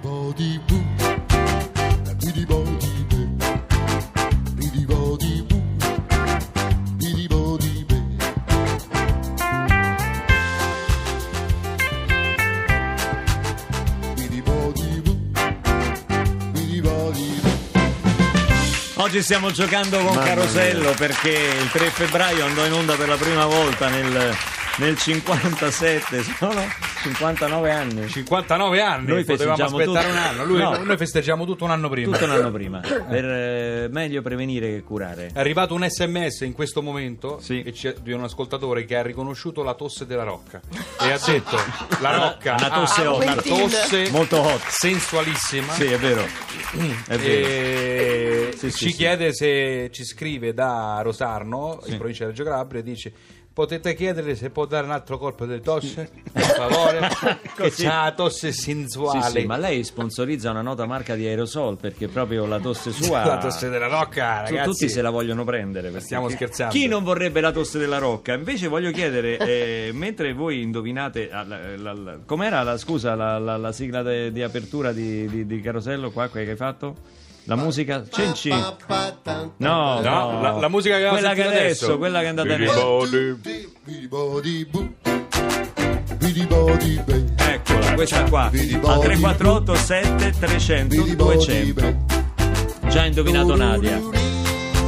Bidi bodi boo, bidi bodi boo, bidi bodi boo, bidi bodi boo. Bidi bodi boo, bidi bodi boo. Oggi stiamo giocando con Mamma Carosello perché il 3 febbraio andò in onda per la prima volta nel, nel 57, sono 59 anni. 59 anni, Noi potevamo aspettare tutto- un anno. Lui- No. Noi festeggiamo tutto un anno prima. Tutto un anno prima, per eh, meglio prevenire che curare. È arrivato un sms in questo momento Sì. che c'è- di un ascoltatore che ha riconosciuto la tosse della Rocca e ha detto la Rocca Una tosse ha hot. una tosse Molto hot. sensualissima Sì, è vero. È vero. e Sì, sì, ci sì. chiede se ci scrive da Rosarno in provincia di Reggio Calabria e dice potete chiedere se può dare un altro colpo di tosse per favore che c'ha la tosse Sì, sensuale sì, ma lei sponsorizza una nota marca di aerosol perché proprio la tosse sua la tosse della Rocca ragazzi Tutti se la vogliono prendere. perché Stiamo scherzando. Chi non vorrebbe la tosse della rocca? Invece voglio chiedere, eh, mentre voi indovinate, ah, la- la- la- com'era la scusa, la, la- la sigla de- di apertura di, di- di Carosello qua che hai fatto? La musica? Cenci? No, no, No, la- la musica che abbiamo quella che adesso, adesso. quella che è andata adesso. Eccola, questa qua. Al 348 7 300 Bidi bodi 200. boo. Già indovinato Nadia.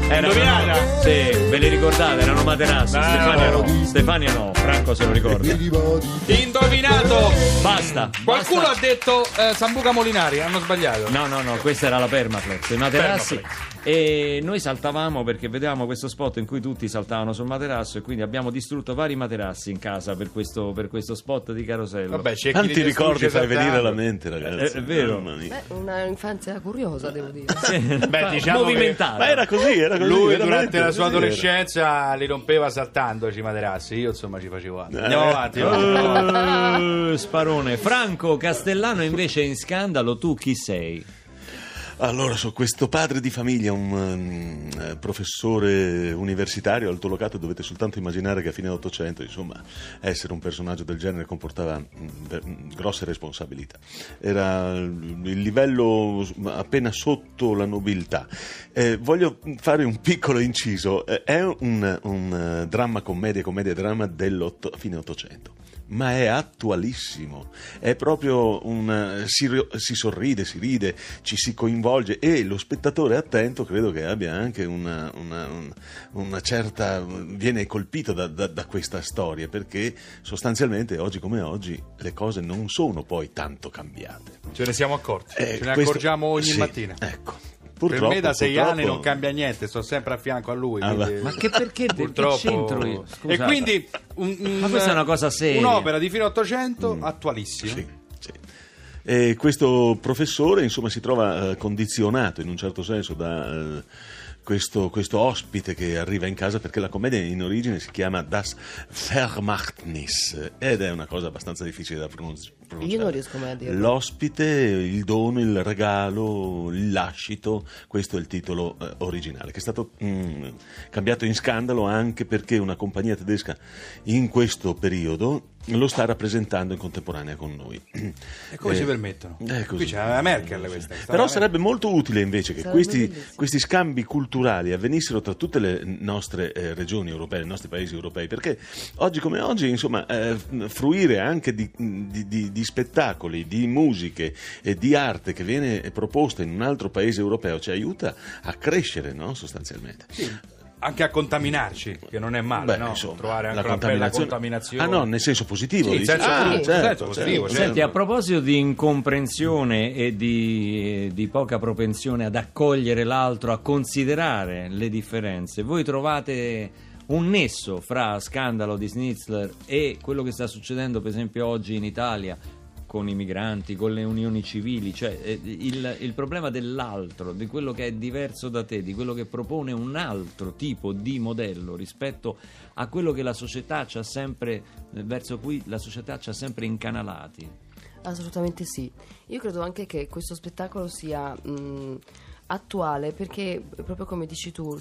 Era Indovinata? Sì, ve li ricordate? Erano materassi. No. Stefania no. Stefania no, Franco se lo ricorda. Indovinato Basta. qualcuno basta. ha detto eh, Sambuca Molinari hanno sbagliato No, no, no, questa era la Permaflex, i materassi. E noi saltavamo perché vedevamo questo spot in cui tutti saltavano sul materasso e quindi abbiamo distrutto vari materassi in casa per questo, per questo spot di Carosello. Vabbè, c'è Tanti ricordi fai venire saltando. alla mente, ragazzi. È- è vero. Beh, una infanzia curiosa, devo dire. Beh, diciamo che movimentata. Ma era così, era così. Lui durante la sua adolescenza li rompeva saltandoci i materassi. Io insomma ci facevo altro. Andiamo Eh. avanti. va. Eh, Sparone. Franco Castellano invece è in scandalo, tu chi sei? Allora, so questo padre di famiglia, un um, professore universitario altolocato, dovete soltanto immaginare che a fine Ottocento, insomma, essere un personaggio del genere comportava mm, grosse responsabilità. Era il livello appena sotto la nobiltà. Eh, voglio fare un piccolo inciso. Eh, è un, un, eh, dramma commedia, commedia dramma dell'otto- fine Ottocento. Ma è attualissimo, è proprio un. Si, ri- si sorride, si ride, ci si coinvolge e lo spettatore attento credo che abbia anche una, una- un- una certa. viene colpito da, da- da questa storia perché sostanzialmente oggi come oggi le cose non sono poi tanto cambiate. Ce ne siamo accorti. Eh, Ce ne questo- accorgiamo ogni sì, mattina. Ecco. Per Purtroppo, me da sei purtroppo- anni non cambia niente, sto sempre a fianco a lui. Ah, quindi- Ma che perché? Che Purtroppo. c'entro io? E Scusate. quindi un- un- Ma questa è una cosa seria. Un'opera di fine 800 attualissima. Sì, sì. E questo professore insomma si trova eh, condizionato in un certo senso da eh, questo, questo ospite che arriva in casa perché la commedia in origine si chiama Das Vermachtnis ed è una cosa abbastanza difficile da pronunci- pronunciare. Io non riesco mai a dirlo. L'ospite, il dono, il regalo, il lascito, questo è il titolo eh, originale, che è stato mm, cambiato in scandalo anche perché una compagnia tedesca in questo periodo lo sta rappresentando in contemporanea con noi. E come Eh, si permettono? così. Qui c'è la Merkel questa. sta Però la sarebbe molto utile invece che questi, questi scambi culturali avvenissero tra tutte le nostre eh, regioni europee, i nostri paesi europei, perché oggi come oggi, insomma, eh, fruire anche di, di- di- di spettacoli, di musiche e di arte che viene proposta in un altro paese europeo ci aiuta a crescere, no? sostanzialmente. Anche a contaminarci, che non è male, Beh, no? insomma, Trovare anche la una bella contaminazione-. Ah no, nel senso positivo. Sì, dici? senso Ah, positivo, certo, senso positivo, certo. Senti, a proposito di incomprensione e di, di poca propensione ad accogliere l'altro, a considerare le differenze, voi trovate un nesso fra scandalo di Schnitzler e quello che sta succedendo per esempio oggi in Italia con i migranti, con le unioni civili, cioè eh, il, il problema dell'altro, di quello che è diverso da te, di quello che propone un altro tipo di modello rispetto a quello che la società ci ha sempre, eh, verso cui la società ci ha sempre incanalati. Assolutamente sì. Io credo anche che questo spettacolo sia mh, attuale perché, proprio come dici tu,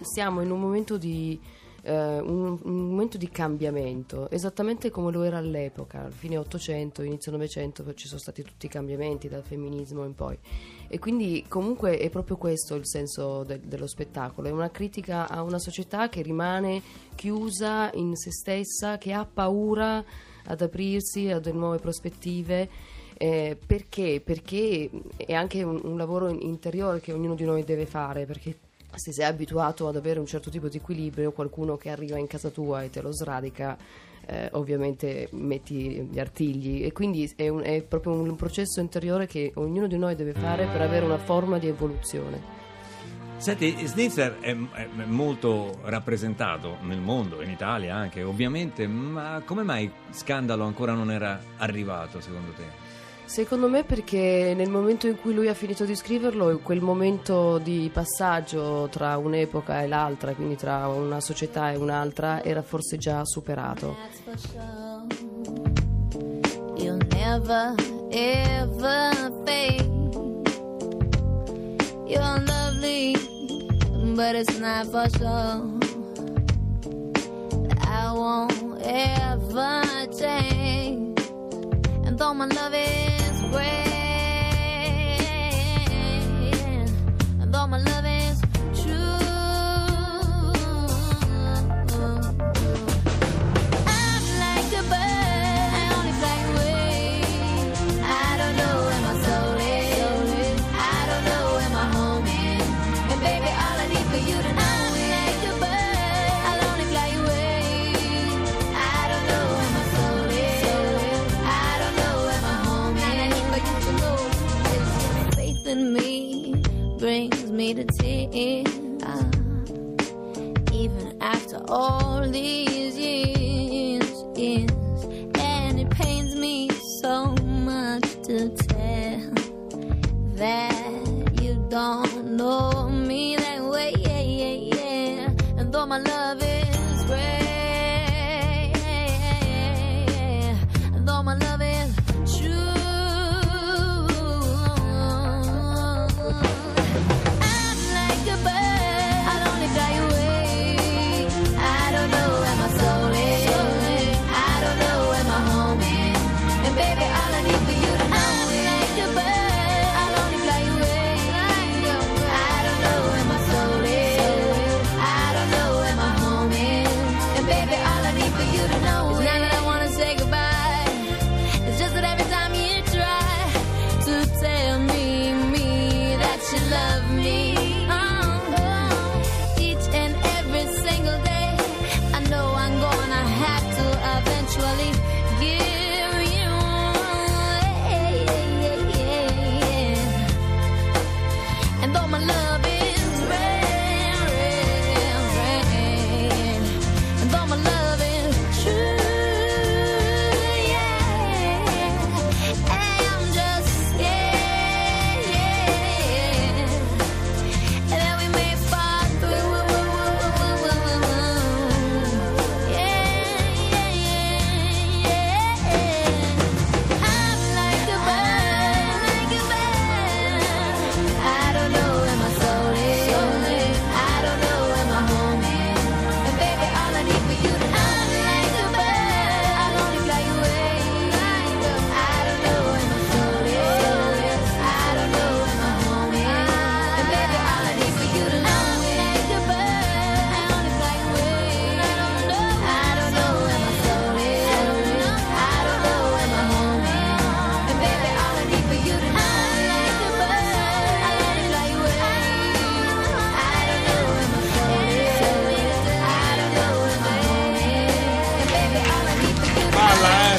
siamo in un momento di, eh, un, un momento di cambiamento, esattamente come lo era all'epoca, a fine 800, inizio 900, poi ci sono stati tutti i cambiamenti dal femminismo in poi. E quindi comunque è proprio questo il senso de- dello spettacolo, è una critica a una società che rimane chiusa in se stessa, che ha paura ad aprirsi a delle nuove prospettive. Eh, perché? Perché è anche un, un lavoro interiore che ognuno di noi deve fare, perché se sei abituato ad avere un certo tipo di equilibrio, qualcuno che arriva in casa tua e te lo sradica, eh, ovviamente metti gli artigli e quindi è, un- è proprio un, processo interiore che ognuno di noi deve fare per avere una forma di evoluzione. Senti, Snitzer è, è molto rappresentato nel mondo, in Italia anche, ovviamente, ma come mai Scandalo ancora non era arrivato, secondo te? Secondo me perché nel momento in cui lui ha finito di scriverlo, quel momento di passaggio tra un'epoca e l'altra, quindi tra una società e un'altra, era forse già superato. You'll never, ever fade. You're lovely, but it's not for sure. I won't ever change. Though my love is great, tears. Even after all these years, years, and it pains me so much to tell that you don't know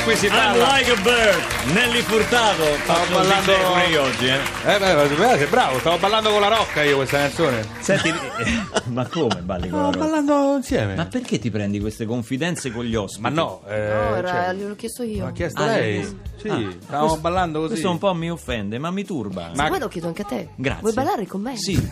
Balla, eh, qui si I'm balla. like a bird, Nelly Furtado. Faccio ballando- pure io oggi, eh. Eh, beh, beh, sei bravo, stavo ballando con la rocca io questa canzone. Senti, eh, ma come balli con la Stavo roba? ballando insieme. Ma perché ti prendi queste confidenze con gli ospiti? Ma no, eh, no, era, cioè, gliel'ho chiesto io. l'ha chiesto Ah, lei? Sì, Ah, stavamo questo- ballando così. Questo un po' mi offende, ma mi turba. Ma poi lo chiedo anche a te. Grazie. Vuoi ballare con me? Sì.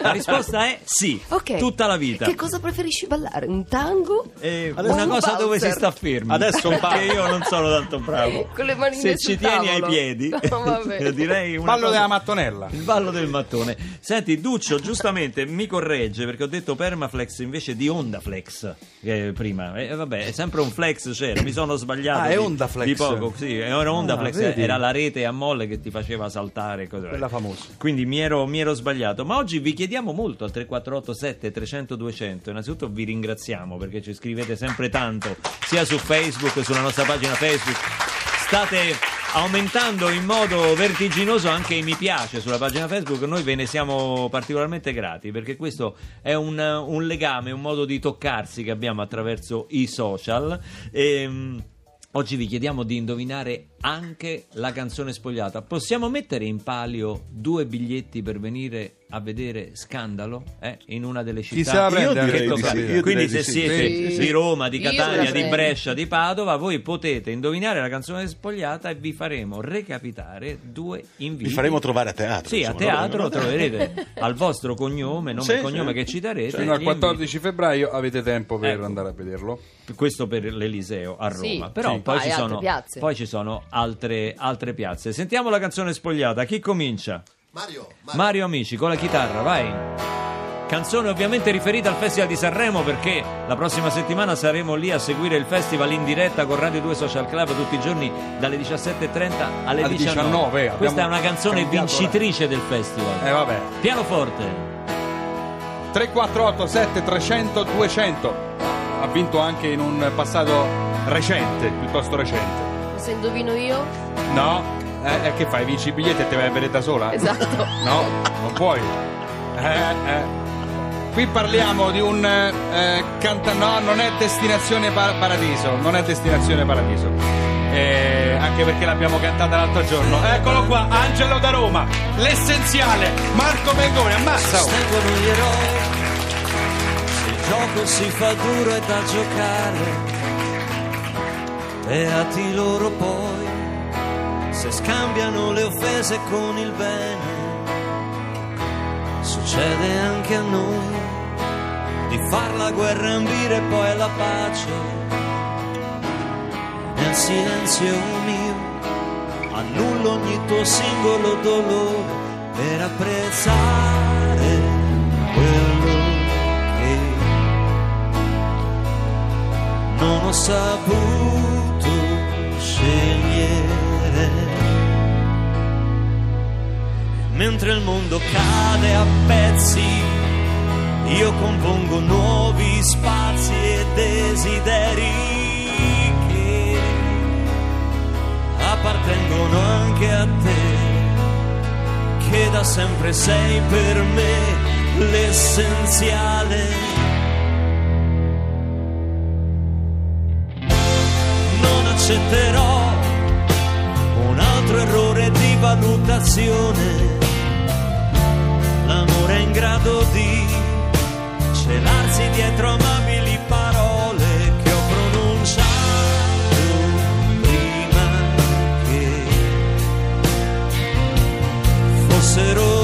La risposta è sì. Ok. Tutta la vita. Che cosa preferisci ballare? Un tango? Eh, una Un cosa dove si sta fermi. Adesso un Perché pa- io non so sono tanto bravo. Con le manine Se ci tieni ai piedi, No, direi una Ballo cosa- della mattonella. Il ballo del mattone. Senti, Duccio giustamente mi corregge perché ho detto Permaflex invece di Ondaflex eh, prima. E vabbè, è sempre un flex c'era, mi sono sbagliato. Ah, è di- Ondaflex. Di poco, sì, era Ondaflex, vedi? era la rete a molle che ti faceva saltare. Così. Quella famosa. Quindi mi ero, mi ero sbagliato. Ma oggi vi chiediamo molto al 3487 300 200. Innanzitutto vi ringraziamo perché ci scrivete sempre tanto, sia su Facebook, sulla nostra pagina Facebook. State aumentando in modo vertiginoso anche i mi piace sulla pagina Facebook. Noi ve ne siamo particolarmente grati perché questo è un, un legame, un modo di toccarsi che abbiamo attraverso i social. Ehm, Oggi vi chiediamo di indovinare anche la canzone spogliata. Possiamo mettere in palio due biglietti per venire a vedere Scandalo eh? in una delle città Chi se la prende Io direi che di tocca? sì, Quindi se siete Sì, sì. di Roma, di Catania, di. Brescia, di Padova, voi potete indovinare la canzone spogliata e vi faremo recapitare due inviti. Vi faremo trovare a teatro. Sì, a insomma, teatro no? troverete al vostro cognome, nome Sì, e cognome sì. che citerete. Fino al gli 14 febbraio avete tempo per Ecco. andare a vederlo. Questo per l'Eliseo a Sì, Roma. Però sì. poi, Ah, ci sono, poi ci sono altre, altre piazze. Sentiamo la canzone spogliata. Chi comincia? Mario, Mario. Mario Amici con la chitarra, vai. Canzone ovviamente riferita al Festival di Sanremo perché la prossima settimana saremo lì a seguire il festival in diretta con Radio 2 Social Club tutti i giorni dalle 17.30 alle Alle 19. 19, abbiamo Questa è una canzone vincitrice del festival. Eh vabbè. Pianoforte. 348 7300 200 ha vinto anche in un passato recente, piuttosto recente. Se indovino io? No? Eh, eh, che fai? Vinci i biglietti e te vai a vedere da sola? Esatto. No, non puoi. Eh, eh. Qui parliamo di un eh, canta no, non è destinazione Par- paradiso, non è destinazione paradiso. Eh, anche perché l'abbiamo cantata l'altro giorno. Eccolo qua, Angelo da Roma, l'essenziale, Marco Mengoni, ammazza! oh. sostengono gli eroi. Il gioco si fa duro è da giocare, beati loro poi, se scambiano le offese con il bene, succede anche a noi di far la guerra ambire poi la pace. Nel silenzio mio annullo ogni tuo singolo dolore per apprezzare quello che non ho saputo scegliere. Mentre il mondo cade a pezzi, io compongo nuovi spazi e desideri che appartengono anche a te, che da sempre sei per me l'essenziale. Non accetterò valutazione. L'amore è in grado di celarsi dietro amabili parole che ho pronunciato prima che fossero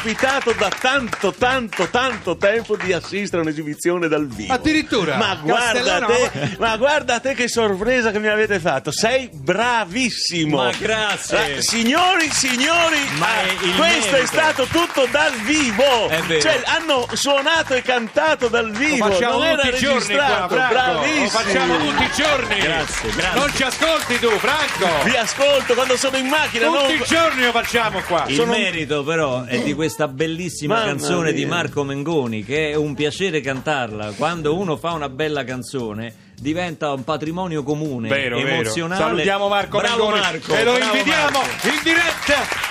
capitato da tanto, tanto, tanto tempo di assistere a un'esibizione dal vivo. Addirittura? Ma guarda te, ma guarda te che sorpresa che mi avete fatto. Sei bravissimo. Ma grazie. Eh, signori, signori, Ma è il questo è merito. stato tutto dal vivo. È. Cioè, hanno suonato e cantato dal vivo. Lo facciamo non tutti i giorni qua. Bravissimo. Lo facciamo tutti i giorni. Grazie, grazie. Non ci ascolti tu, Franco. Vi ascolto quando sono in macchina. Tutti non... i giorni lo facciamo qua. Il Sono- merito però è di questa bellissima Mamma canzone di mia. Marco Mengoni che è un piacere cantarla. Quando uno fa una bella canzone diventa un patrimonio comune, Vero, vero. emozionale. Salutiamo Marco bravo Mengoni Marco, e lo invitiamo Marco. in diretta.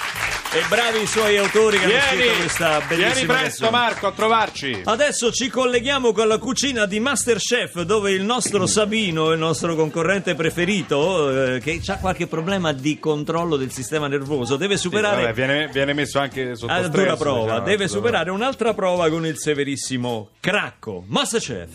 E bravi i suoi autori che hanno Vieni, scritto questa bellissima vieni presto canzone. Marco a trovarci. Adesso ci colleghiamo con la cucina di Masterchef dove il nostro Sabino, il nostro concorrente preferito, eh, che ha qualche problema di controllo del sistema nervoso, deve superare Vabbè, viene, viene messo anche sotto a stress. dura prova, diciamo, deve superare un'altra prova con il severissimo Cracco. Masterchef.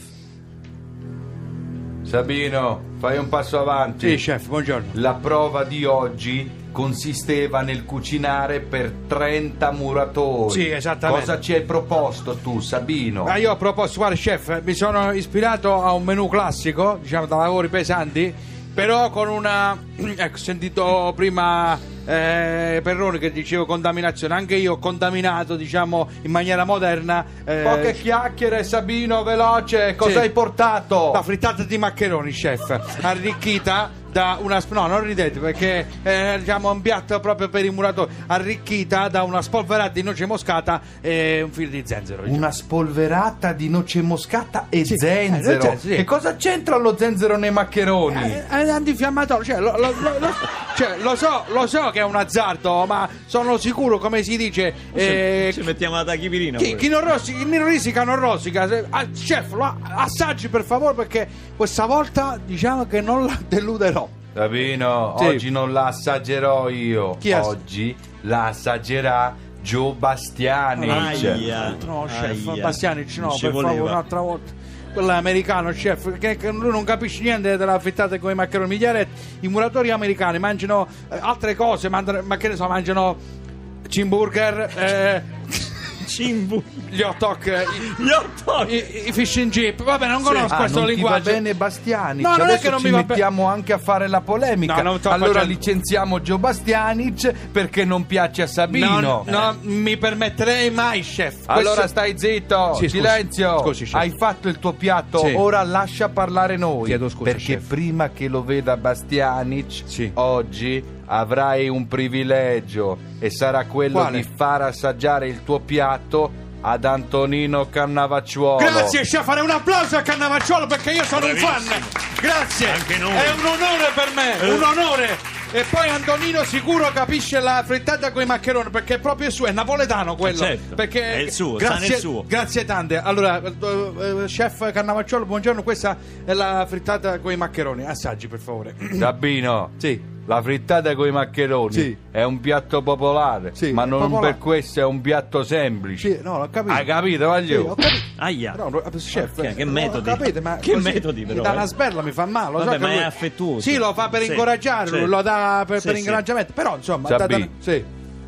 Sabino, fai un passo avanti. Sì, chef, buongiorno. La prova di oggi consisteva nel cucinare per 30 muratori. Sì, esattamente. Cosa ci hai proposto tu, Sabino? Ma io ho proposto, guarda chef, mi sono ispirato a un menù classico, diciamo da lavori pesanti, però con una... ecco, sentito prima eh, Perroni che dicevo contaminazione, anche io ho contaminato, diciamo, in maniera moderna... eh, Poche chiacchiere, Sabino, veloce. Cosa Sì. hai portato? La frittata di maccheroni, chef, arricchita da una no, non ridete perché è diciamo un piatto proprio per i muratori, arricchita da una spolverata di noce moscata e un filo di zenzero. diciamo. Una spolverata di noce moscata e Sì, zenzero. eh, sì. Che cosa c'entra lo zenzero nei maccheroni? Eh, È antinfiammatorio, cioè, lo, lo- lo- lo- cioè, lo so, lo so che è un azzardo, ma sono sicuro, come si dice, eh, Ci mettiamo la tachipirina. chi, chi non rosica, chi non risica non rosica. Se- ah, chef, lo assaggi per favore perché questa volta diciamo che non la deluderò. Sabino, Sì. oggi non la assaggerò io. Chi ass- oggi la assaggerà Gio Bastiani. Aia. No, chef, Aia. Bastianic, no, per favore, un'altra volta. Quello è americano, chef, che, che lui non capisce niente della frittata con i maccheroni migliaretti. I muratori americani mangiano eh, altre cose, mandano- ma che ne so, mangiano cimburger, eh, Cimbu. gli hot dog, eh, i- Gli hot dog. i, i fish and chip. Vabbè, non conosco Ah, questo non ti va linguaggio. bene Bastianic No, non è che non ci mi va bene. mettiamo anche a fare la polemica No, allora facendo- licenziamo Gio Bastianic perché non piace a Sabino Non, non mi permetterei mai, chef. allora Questo- stai zitto Sì, scusi. silenzio Scusi, chef. hai fatto il tuo piatto Sì. ora lascia parlare noi Chiedo scusa, perché chef. prima che lo veda Bastianic Sì. oggi avrai un privilegio e sarà quello Quale? di far assaggiare il tuo piatto ad Antonino Cannavacciuolo Grazie, chef, fare un applauso a Cannavacciuolo perché io sono un fan. Grazie. Anche noi. È un onore per me, un onore. E poi Antonino sicuro capisce la frittata con i maccheroni perché è proprio suo, è napoletano quello. certo, perché è il suo, sa grazie, nel suo. Grazie tante. Allora, eh, eh, chef Cannavacciolo, buongiorno, questa è la frittata con i maccheroni. Assaggi per favore. Sabino Sì. La frittata con i maccheroni Sì. è un piatto popolare, Sì, ma è non popolare. per questo è un piatto semplice. Sì, no, l'ho capito. Hai capito, Sì, voglio? ho capito. Aia. No, no, chef, Ok, che no, metodi. capite, ma Che così metodi, però, Mi dà eh. una sberla, mi fa male. Lo so Vabbè, che ma è lui- affettuoso. Sì, lo fa per Sì, incoraggiare, sì. lo dà per, Sì, per sì. incoraggiamento. Però, insomma, Sabì. da- da- sì.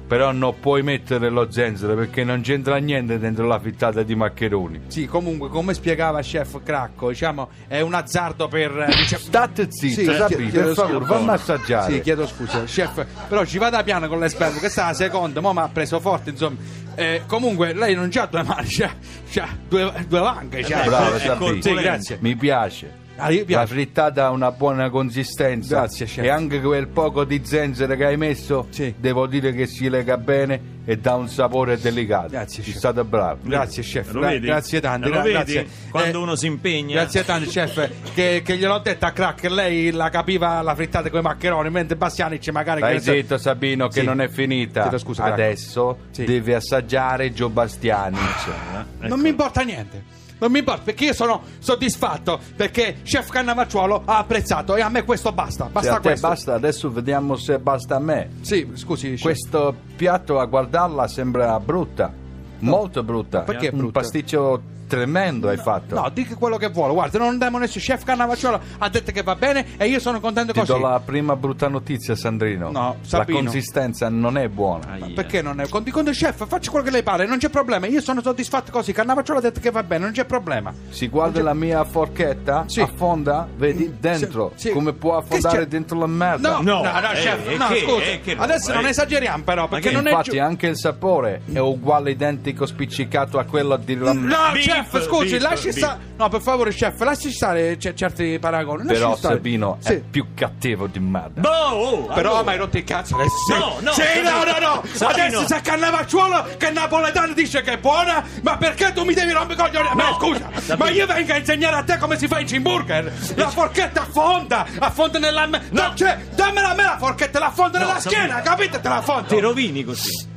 Però non puoi mettere lo zenzero perché non c'entra niente dentro la frittata di maccheroni. Sì, comunque, come spiegava chef Cracco, diciamo, è un azzardo per. eh, Diciamo, State zitto, Sì, Sabì, chiedo- per favore, fammi assaggiare. Sì, chiedo scusa, chef. Però ci vada piano con l'esperto. Questa è la seconda, mi ha preso forte, insomma. Eh, comunque, lei non c'ha due mani, c'ha due, due vanche. C'ha. Bravo, colpolente. Sì, grazie. Mi piace. Ah, La frittata ha una buona consistenza. Grazie, chef. E anche quel poco di zenzero che hai messo, Sì. devo dire che si lega bene e dà un sapore delicato. Grazie, Ci chef. state bravo. Grazie chef, Lo Gra- vedi? grazie tante, Lo gra- vedi? grazie. Quando Eh, uno si impegna. Grazie tante chef, che, che gliel'ho detta a Crack, lei la capiva la frittata con i maccheroni, mentre Bastianic magari... Che so- zitto Sabino che Sì. non è finita. Chiedo scusa. Adesso Sì. devi assaggiare Gio Bastiani. Ecco. Non mi importa niente. Non mi importa perché io sono soddisfatto perché chef Cannavacciuolo ha apprezzato e a me questo basta. Se Basta a te questo. basta, adesso vediamo se basta a me. Sì, scusi, chef. Questo piatto a guardarla sembra brutta. Molto brutta. Perché Un brutta? pasticcio tremendo hai fatto. No, dica quello che vuole. Guarda, non andiamo nessuno. Chef Cannavacciolo ha detto che va bene e io sono contento Ti così. do la prima brutta notizia, Sandrino. No, la Sabino. consistenza non è buona. Aia. Perché non è? Conti conti chef, faccia quello che lei pare, non c'è problema. Io sono soddisfatto così. Cannavacciolo ha detto che va bene, non c'è problema. Si guarda la mia forchetta? Sì. Affonda? Vedi? Dentro. Sì, sì. Come può affondare dentro la merda. No, no, No, no, eh, chef, eh, no, che- scusa. eh, roba, Adesso non eh. esageriamo però, perché non è Infatti anche il sapore è uguale, identico, spiccicato a quello di la No, Beef, chef, scusi, beef, lasci beef. stare. No, per favore, chef, lasci stare c- certi paragoni. lasci Però stare. Sabino Sì. è più cattivo di merda. Boh, oh, Però allora. mi hai rotto il cazzo adesso. Sì, No, no, sì, no, no, no. Sabino. Adesso c'è Cannavacciuolo che il napoletano dice che è buona, ma perché tu mi devi rompere i coglioni? Ma scusa, Sabino. ma io vengo a insegnare a te come si fa il cimburger. La forchetta affonda, affonda nella me- no. cioè, dammela a me la forchetta, la affonda nella Sabino. schiena, capite? Te la affondo. Ti rovini così.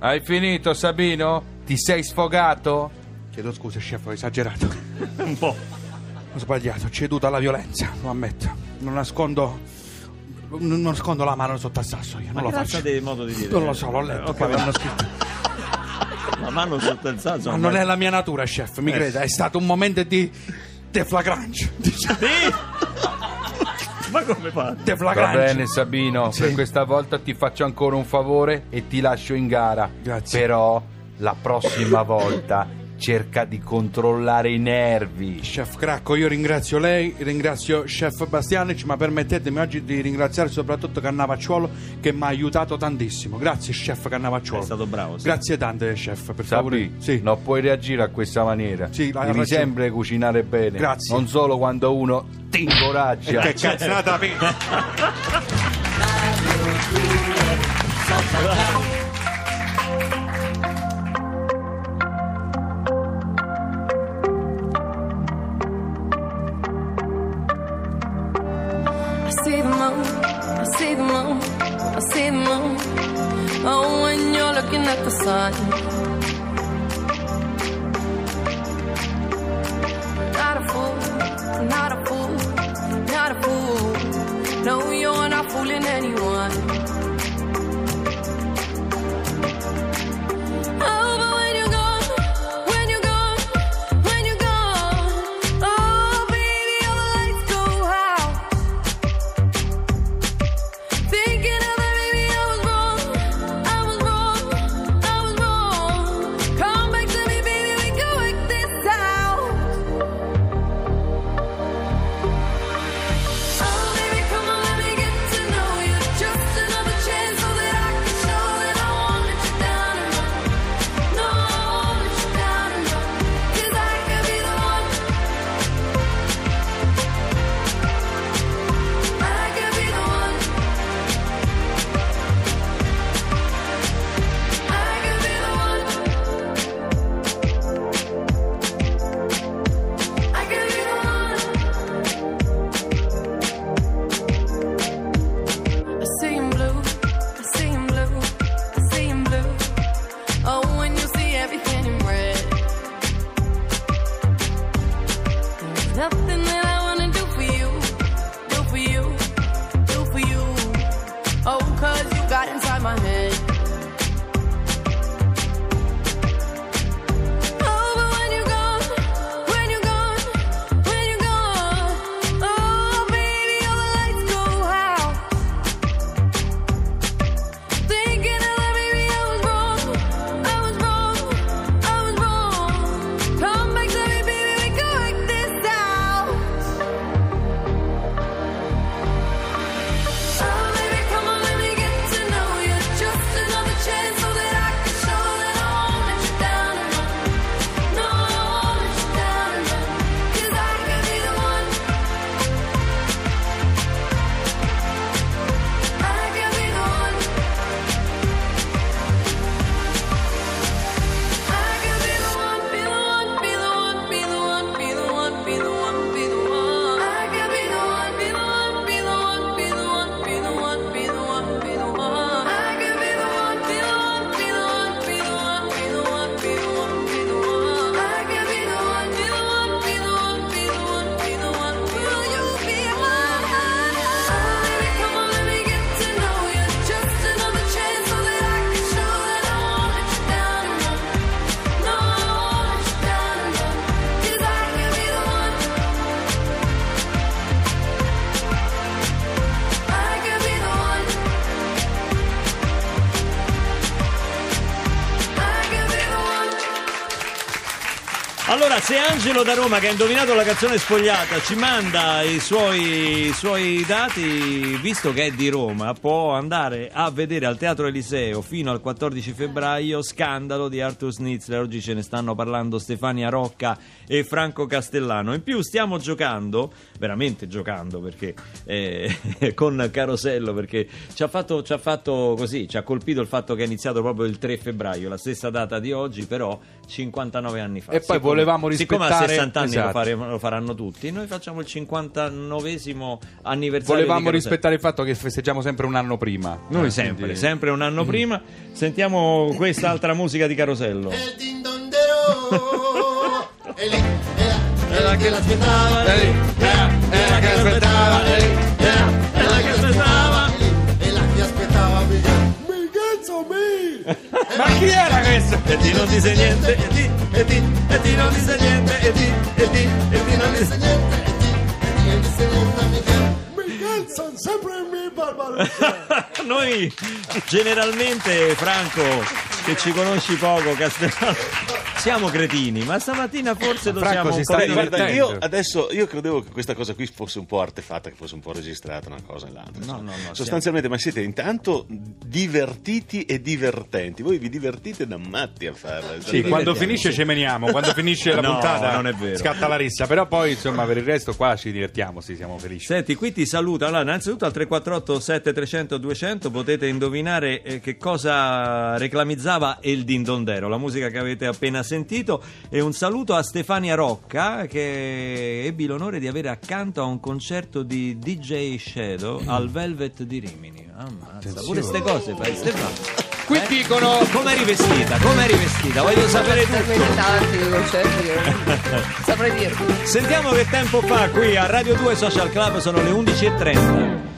Hai finito, Sabino? Ti sei sfogato? Chiedo scusa, chef, ho esagerato. Un po'. Ho sbagliato, ceduto alla violenza, lo ammetto. Non nascondo. Non nascondo la mano sotto al sasso, io non Ma lo faccio. di modo di dire? Non lo so, l'ho letto, capito. l'hanno scritto. La mano sotto il sasso. Ma non è la mia natura, chef, mi Eh. creda, è stato un momento di deflagrante. Sì. Ma come fa? Va Deflagrante. bene, Sabino. Per questa volta ti faccio ancora un favore e ti lascio in gara. Grazie. Però la prossima volta cerca di controllare i nervi. Chef Cracco, io ringrazio lei, ringrazio Chef Bastianic, ma permettetemi oggi di ringraziare soprattutto Cannavacciuolo che mi ha aiutato tantissimo. Grazie Chef Cannavacciuolo. È stato bravo, sì. Grazie tante Chef, per favore. Sì. non puoi reagire a questa maniera. Sì, Devi ragione. sempre cucinare bene. Grazie. Non solo quando uno ti incoraggia. Che cazzata Oh, when you're looking at the sun. Angelo da Roma, che ha indovinato la canzone spogliata, ci manda i suoi, i suoi dati, visto che è di Roma, può andare a vedere al Teatro Eliseo fino al 14 febbraio Scandalo di Arthur Schnitzler. Oggi ce ne stanno parlando Stefania Rocca e Franco Castellano. In più stiamo giocando, veramente giocando, perché eh, con Carosello, perché ci ha, fatto, ci ha fatto così, ci ha colpito il fatto che è iniziato proprio il 3 febbraio, la stessa data di oggi, però 59 anni fa. E poi volevamo Siccome a rispettare- 60 anni lo, esatto. faremo- lo faranno tutti, noi facciamo il 59esimo anniversario. Volevamo di Carosello. rispettare il fatto che festeggiamo sempre un anno prima. Noi Eh, sempre, quindi- sempre un anno prima. Sentiamo quest'altra musica di Carosello. El dindondero. E lì, era, che l'aspettava. Era, era che aspettava, era, era che aspettava. E la che aspettava Miguel. Miguel me. Ma chi era questo? E ti non dice niente, e ti, e ti, e ti non dice niente, e ti, e ti, e ti non dice niente. E ti, e ti, e dice niente a Miguel. Miguel sono sempre me, Barbarossa. Noi generalmente, Franco, che ci conosci poco, Castellano, siamo cretini, ma stamattina forse lo Franco siamo si un po' guarda, divertendo. io adesso io credevo che questa cosa qui fosse un po' artefatta, che fosse un po' registrata una cosa e l'altra. No, no, no, Sostanzialmente, ma siete intanto divertiti e divertenti. Voi vi divertite da matti a farla. Sì, quando finisce ci meniamo, quando finisce la No, puntata non è vero. scatta la rissa, però poi insomma per il resto qua ci divertiamo, sì, siamo felici. Senti, qui ti saluta. Allora, innanzitutto al 348 7300 200 potete indovinare eh, che cosa reclamizzava El Dindondero, la musica che avete appena sentito. E un saluto a Stefania Rocca che ebbi l'onore di avere accanto a un concerto di DJ Shadow al Velvet di Rimini. Ammazza, pure queste cose fai Stefano. Qui dicono Come eri vestita? Come eri vestita? Voglio sapere tutto. tanti concerti che saprei dirti. Sentiamo che tempo fa qui a Radio 2 Social Club sono le 11.30.